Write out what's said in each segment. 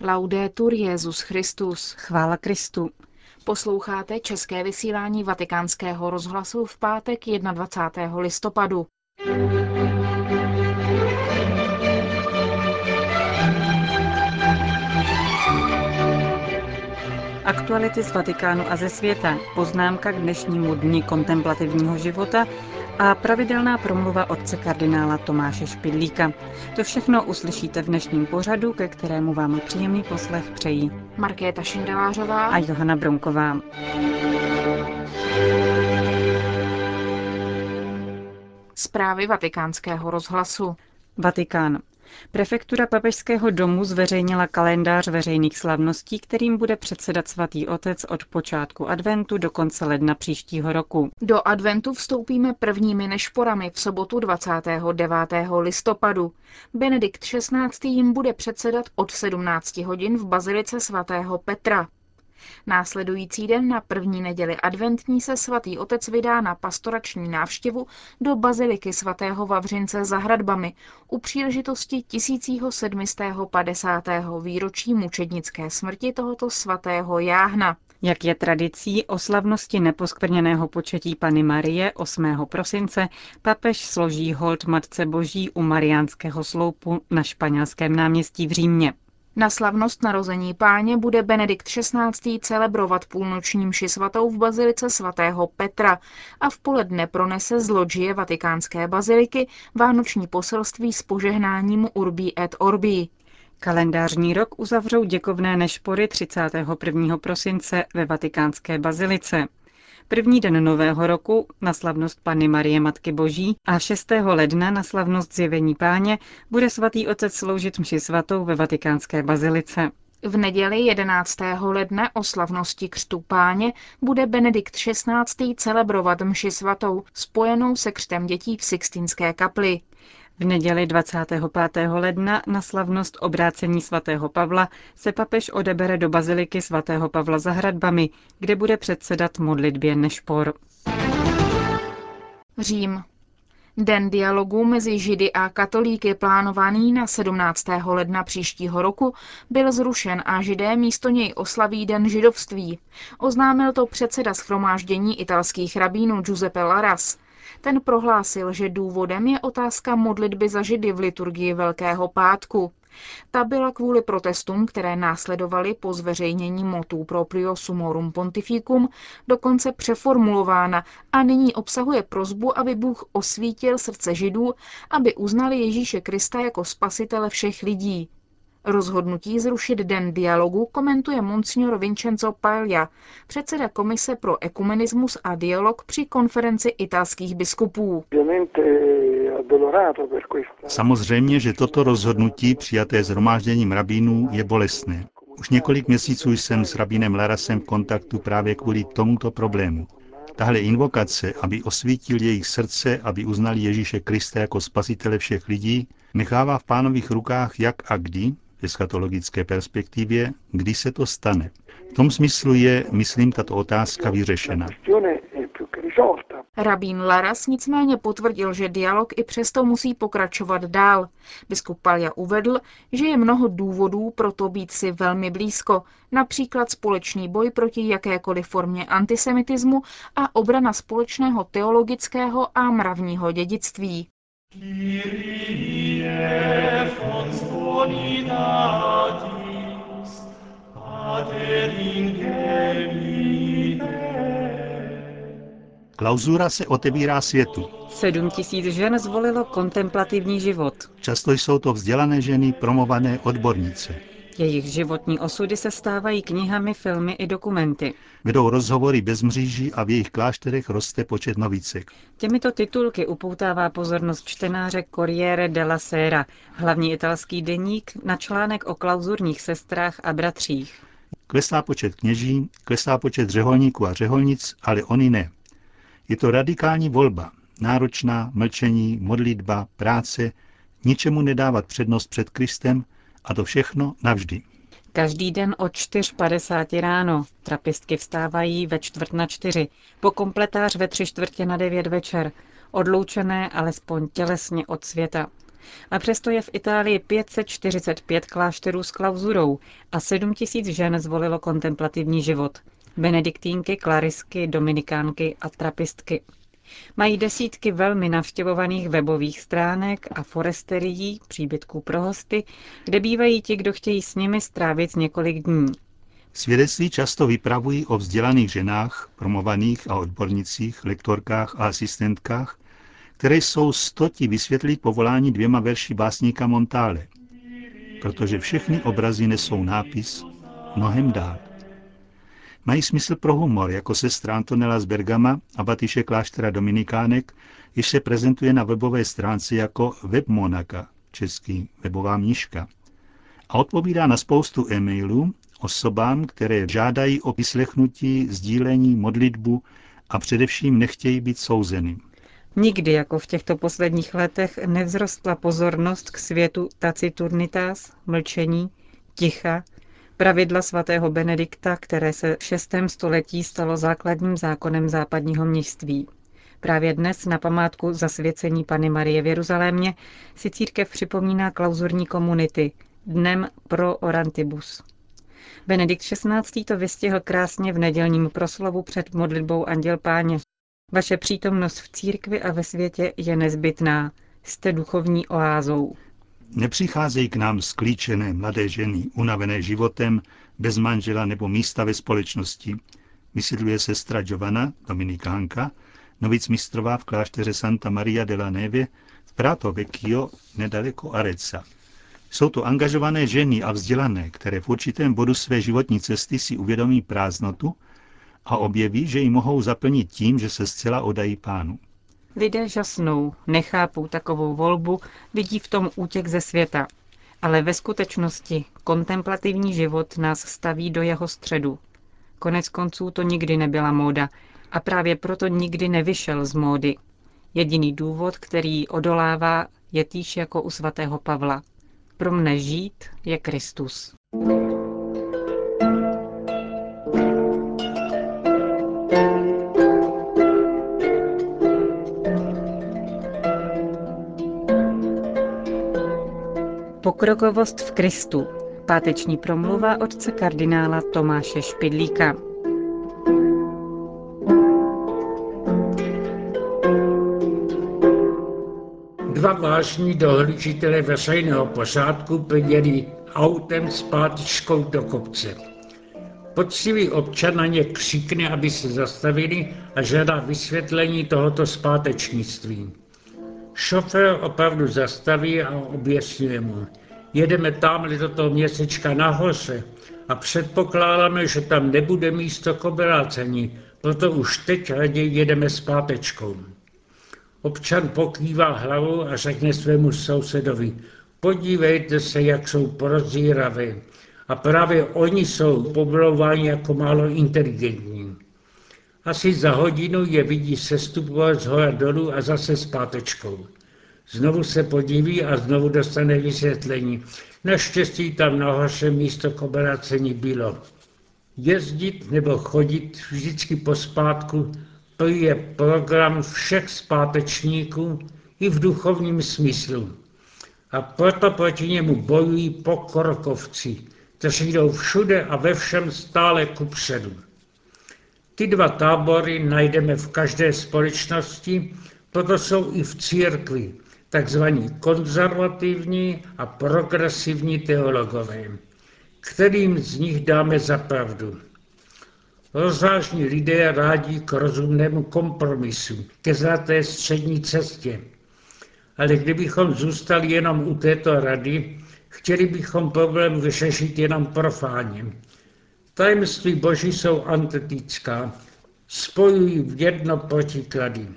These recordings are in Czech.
Laudetur Jezus Christus. Chvála Kristu. Posloucháte české vysílání Vatikánského rozhlasu v pátek 21. listopadu. Aktuality z Vatikánu a ze světa, poznámka k dnešnímu dni kontemplativního života a pravidelná promluva otce kardinála Tomáše Špidlíka. To všechno uslyšíte v dnešním pořadu, ke kterému vám příjemný poslech přejí Markéta Šindelářová a Johana Bronková. Zprávy vatikánského rozhlasu. Vatikán. Prefektura papežského domu zveřejnila kalendář veřejných slavností, kterým bude předsedat svatý otec od počátku adventu do konce ledna příštího roku. Do adventu vstoupíme prvními nešporami v sobotu 29. listopadu. Benedikt XVI. jim bude předsedat od 17 hodin v bazilice svatého Petra. Následující den na první neděli adventní se svatý otec vydá na pastorační návštěvu do baziliky svatého Vavřince za hradbami u příležitosti 1750. výročí mučednické smrti tohoto svatého jáhna. Jak je tradicí, o slavnosti neposkvrněného početí Pany Marie 8. prosince papež složí hold Matce Boží u Mariánského sloupu na španělském náměstí v Římě. Na slavnost narození páně bude Benedikt XVI. celebrovat půlnoční mši svatou v bazilice svatého Petra a v poledne pronese z loďie vatikánské baziliky vánoční poselství s požehnáním Urbi et Orbi. Kalendářní rok uzavřou děkovné nešpory 31. prosince ve vatikánské bazilice. První den nového roku na slavnost Panny Marie Matky Boží a 6. ledna na slavnost Zjevení páně bude svatý otec sloužit mši svatou ve vatikánské bazilice. V neděli 11. ledna o slavnosti křtu páně bude Benedikt XVI. celebrovat mši svatou spojenou se křtem dětí v Sixtinské kapli. V neděli 25. ledna na slavnost obrácení svatého Pavla se papež odebere do baziliky svatého Pavla za hradbami, kde bude předsedat modlitbě Nešpor. Řím. Den dialogu mezi Židy a katolíky plánovaný na 17. ledna příštího roku byl zrušen a Židé místo něj oslaví Den židovství. Oznámil to předseda schromáždění italských rabínů Giuseppe Laras. Ten prohlásil, že důvodem je otázka modlitby za židy v liturgii Velkého pátku. Ta byla kvůli protestům, které následovaly po zveřejnění motu proprio sumorum pontificum, dokonce přeformulována a nyní obsahuje prozbu, aby Bůh osvítil srdce židů, aby uznali Ježíše Krista jako spasitele všech lidí. Rozhodnutí zrušit Den dialogu komentuje Monsignor Vincenzo Paglia, předseda Komise pro ekumenismus a dialog při konferenci italských biskupů. Samozřejmě, že toto rozhodnutí přijaté zhromážděním rabínů je bolestné. Už několik měsíců jsem s rabínem Larasem v kontaktu právě kvůli tomuto problému. Tahle invokace, aby osvítil jejich srdce, aby uznali Ježíše Krista jako spasitele všech lidí, nechává v pánových rukách jak a kdy, v eschatologické perspektivě, kdy se to stane. V tom smyslu je, myslím, tato otázka vyřešena. Rabín Laras nicméně potvrdil, že dialog i přesto musí pokračovat dál. Biskup Palja uvedl, že je mnoho důvodů pro to být si velmi blízko, například společný boj proti jakékoliv formě antisemitismu a obrana společného teologického a mravního dědictví. Klauzura se otevírá světu. Sedm tisíc žen zvolilo kontemplativní život. Často jsou to vzdělané ženy, promované odbornice. Jejich životní osudy se stávají knihami, filmy i dokumenty. Vedou rozhovory bez mříží a v jejich klášterech roste počet novícek. Těmito titulky upoutává pozornost čtenáře Corriere della Sera, hlavní italský deník, na článek o klauzurních sestrách a bratřích. Klesá počet kněží, klesá počet řeholníků a řeholnic, ale oni ne. Je to radikální volba, náročná, mlčení, modlitba, práce, ničemu nedávat přednost před Kristem a to všechno navždy. Každý den o 4.50 ráno. Trapistky vstávají ve čtvrt na čtyři, po kompletář ve tři čtvrtě na devět večer, odloučené alespoň tělesně od světa. A přesto je v Itálii 545 klášterů s klauzurou a 7 tisíc žen zvolilo kontemplativní život. Benediktínky, klarisky, dominikánky a trapistky. Mají desítky velmi navštěvovaných webových stránek a foresterií, příbytků pro hosty, kde bývají ti, kdo chtějí s nimi strávit několik dní. Svědectví často vypravují o vzdělaných ženách, promovaných a odbornicích, lektorkách a asistentkách, které jsou stoti vysvětlit povolání dvěma verši básníka Montále, protože všechny obrazy nesou nápis mnohem dál. Mají smysl pro humor, jako sestra Antonella z Bergama a Batyše kláštera Dominikánek, jež se prezentuje na webové stránce jako webmonaka, český webová mnížka. A odpovídá na spoustu e-mailů osobám, které žádají o vyslechnutí, sdílení, modlitbu a především nechtějí být souzeny. Nikdy jako v těchto posledních letech nevzrostla pozornost k světu taciturnitas, mlčení, ticha, pravidla svatého Benedikta, které se v 6. století stalo základním zákonem západního měství. Právě dnes na památku zasvěcení Pany Marie v Jeruzalémě si církev připomíná klauzurní komunity dnem pro orantibus. Benedikt XVI. to vystihl krásně v nedělním proslovu před modlitbou Anděl Páně. Vaše přítomnost v církvi a ve světě je nezbytná. Jste duchovní oázou. Nepřicházejí k nám sklíčené mladé ženy, unavené životem, bez manžela nebo místa ve společnosti, vysvětluje sestra Giovanna, dominikánka, novic mistrová v klášteře Santa Maria della Neve v Prato Vecchio nedaleko Arezza. Jsou to angažované ženy a vzdělané, které v určitém bodu své životní cesty si uvědomí prázdnotu a objeví, že ji mohou zaplnit tím, že se zcela odají pánu. Lidé žasnou, nechápou takovou volbu, vidí v tom útěk ze světa. Ale ve skutečnosti kontemplativní život nás staví do jeho středu. Konec konců to nikdy nebyla móda a právě proto nikdy nevyšel z módy. Jediný důvod, který odolává, je týž jako u svatého Pavla. Pro mne žít je Kristus. Pokrokovost v Kristu. Páteční promluva otce kardinála Tomáše Špidlíka. Dva vážní dohlížitele veřejného pořádku byli autem s pátičkou do kopce. Poctivý občan na ně křikne, aby se zastavili a žádá vysvětlení tohoto zpátečnictví. Šofér opravdu zastaví a objasňuje mu. Jedeme tamhle do toho měsečka nahoře a předpokládáme, že tam nebude místo k obrácení, proto už teď raději jedeme s pátečkou. Občan pokývá hlavou a řekne svému sousedovi, podívejte se, jak jsou prozíravé. A právě oni jsou poblováni jako málo inteligentní. Asi za hodinu je vidí sestupovat z hora dolů a zase s pátečkou. Znovu se podíví a znovu dostane vysvětlení. Naštěstí tam nahoře místo k obracení bylo. Jezdit nebo chodit vždycky pospátku, to je program všech zpátečníků i v duchovním smyslu. A proto proti němu bojují pokorkovci, kteří jdou všude a ve všem stále kupředu. Ty dva tábory najdeme v každé společnosti, proto jsou i v církvi, takzvaní konzervativní a progresivní teologové, kterým z nich dáme za pravdu. Rozvážní lidé rádí k rozumnému kompromisu, ke zlaté střední cestě. Ale kdybychom zůstali jenom u této rady, chtěli bychom problém vyřešit jenom profáně. Tajemství boží jsou antetická, spojují v jedno protiklady.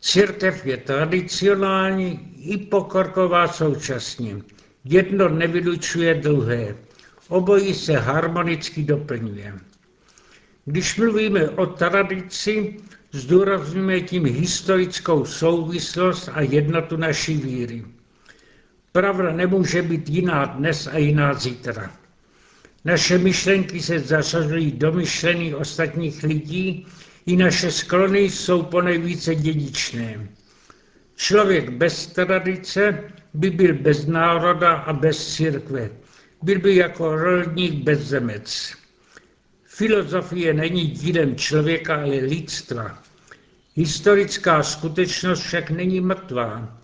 Církev je tradicionální i pokorková současně. Jedno nevylučuje druhé. Obojí se harmonicky doplňuje. Když mluvíme o tradici, zdůrazňujeme tím historickou souvislost a jednotu naší víry. Pravda nemůže být jiná dnes a jiná zítra. Naše myšlenky se zasazují do myšlení ostatních lidí, i naše sklony jsou ponejvíce dědičné. Člověk bez tradice by byl bez národa a bez církve. Byl by jako rolník bez zemec. Filozofie není dílem člověka, ale lidstva. Historická skutečnost však není mrtvá.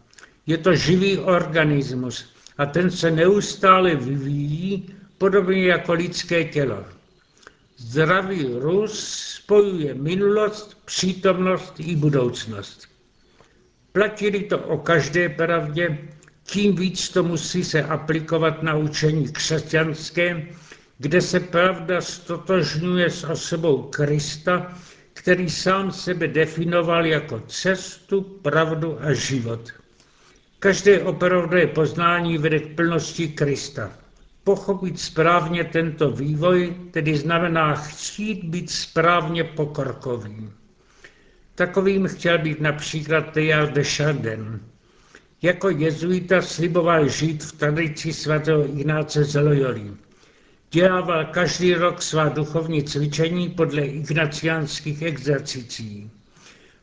Je to živý organismus a ten se neustále vyvíjí, podobně jako lidské tělo. Zdravý růst spojuje minulost, přítomnost i budoucnost. Platili to o každé pravdě, tím víc to musí se aplikovat na učení křesťanské, kde se pravda stotožňuje s osobou Krista, který sám sebe definoval jako cestu, pravdu a život. Každé opravdové poznání vede k plnosti Krista. Pochopit správně tento vývoj tedy znamená chtít být správně pokorkový. Takovým chtěl být například Teilhard de Chardin. Jako jezuita sliboval žít v tradici svatého Ignáce z Loyoli. Dělával každý rok svá duchovní cvičení podle ignaciánských exercicí.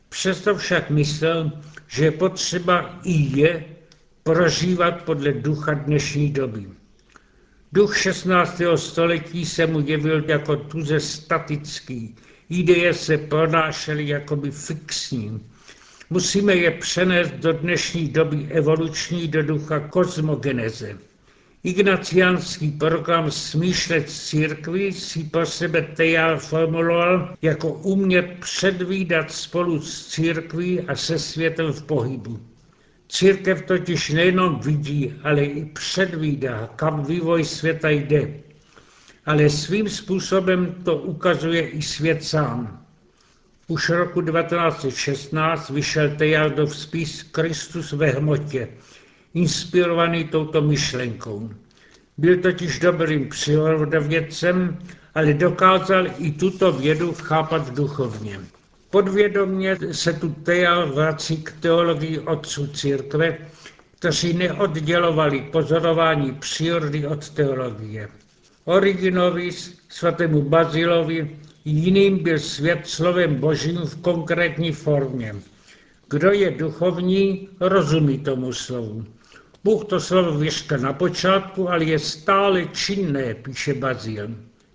Přesto však myslel, že je potřeba i je prožívat podle ducha dnešní doby. Duch 16. století se mu jevil jako tuze statický, ideje se pronášely jakoby fixní. Musíme je přenést do dnešní doby evoluční, do ducha kosmogeneze. Ignaciánský program Smýšlet církvy si po sebe Tejal formuloval jako umět předvídat spolu s církví a se světem v pohybu. Církev totiž nejenom vidí, ale i předvídá, kam vývoj světa jde. Ale svým způsobem to ukazuje i svět sám. Už roku 1916 vyšel Tejaldov spis Kristus ve hmotě, inspirovaný touto myšlenkou. Byl totiž dobrým přírodovědcem, ale dokázal i tuto vědu chápat duchovně. Podvědomně se tu Tejal vrací k teologii otců církve, kteří neoddělovali pozorování přírody od teologie. Originovi, svatému Bazilovi, jiným byl svět slovem božím v konkrétní formě. Kdo je duchovní, rozumí tomu slovu. Bůh to slovo vyška na počátku, ale je stále činné, píše Bazil.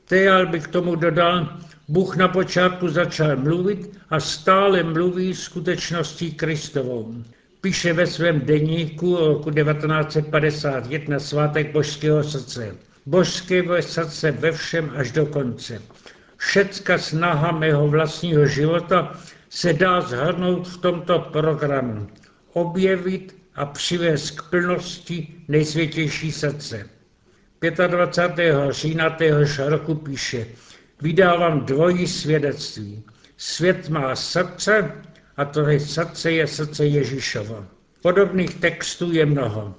Tejal by k tomu dodal, Bůh na počátku začal mluvit a stále mluví skutečností Kristovou. Píše ve svém deníku roku 1951 svátek božského srdce. Božské srdce ve všem až do konce. Všecka snaha mého vlastního života se dá zhrnout v tomto programu. Objevit a přivést k plnosti nejsvětější srdce. 25. října téhož roku píše, vydávám dvojí svědectví. Svět má srdce a to srdce je srdce Ježíšova. Podobných textů je mnoho.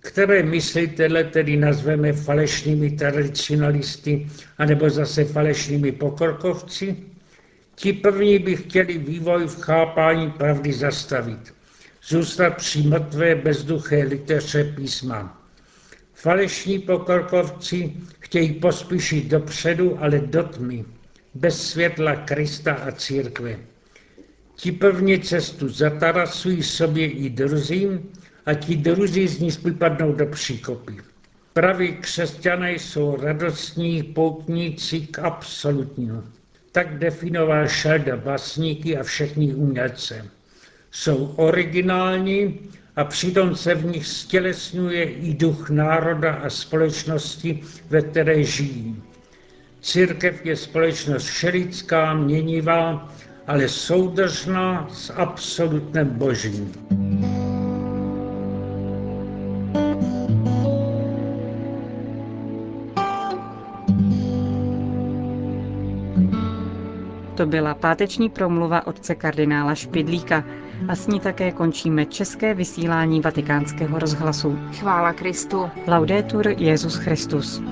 Které myslitele tedy nazveme falešnými tradicionalisty anebo zase falešnými pokorkovci? Ti první by chtěli vývoj v chápání pravdy zastavit. Zůstat při mrtvé bezduché liteře písma. Falešní pokorkovci chtějí pospíšit dopředu, ale do tmy, bez světla Krista a církve. Ti první cestu zatarasují sobě i druzím a ti druzí z ní vypadnou do příkopy. Praví křesťané jsou radostní poutníci k absolutnímu. Tak definoval Šelda basníky a všechny umělce. Jsou originální a přitom se v nich stělesňuje i duch národa a společnosti, ve které žijí. Církev je společnost všelidská, měnivá, ale soudržná s absolutnem božím. To byla páteční promluva otce kardinála Špidlíka a s ní také končíme české vysílání vatikánského rozhlasu. Chvála Kristu. Laudetur Jezus Christus.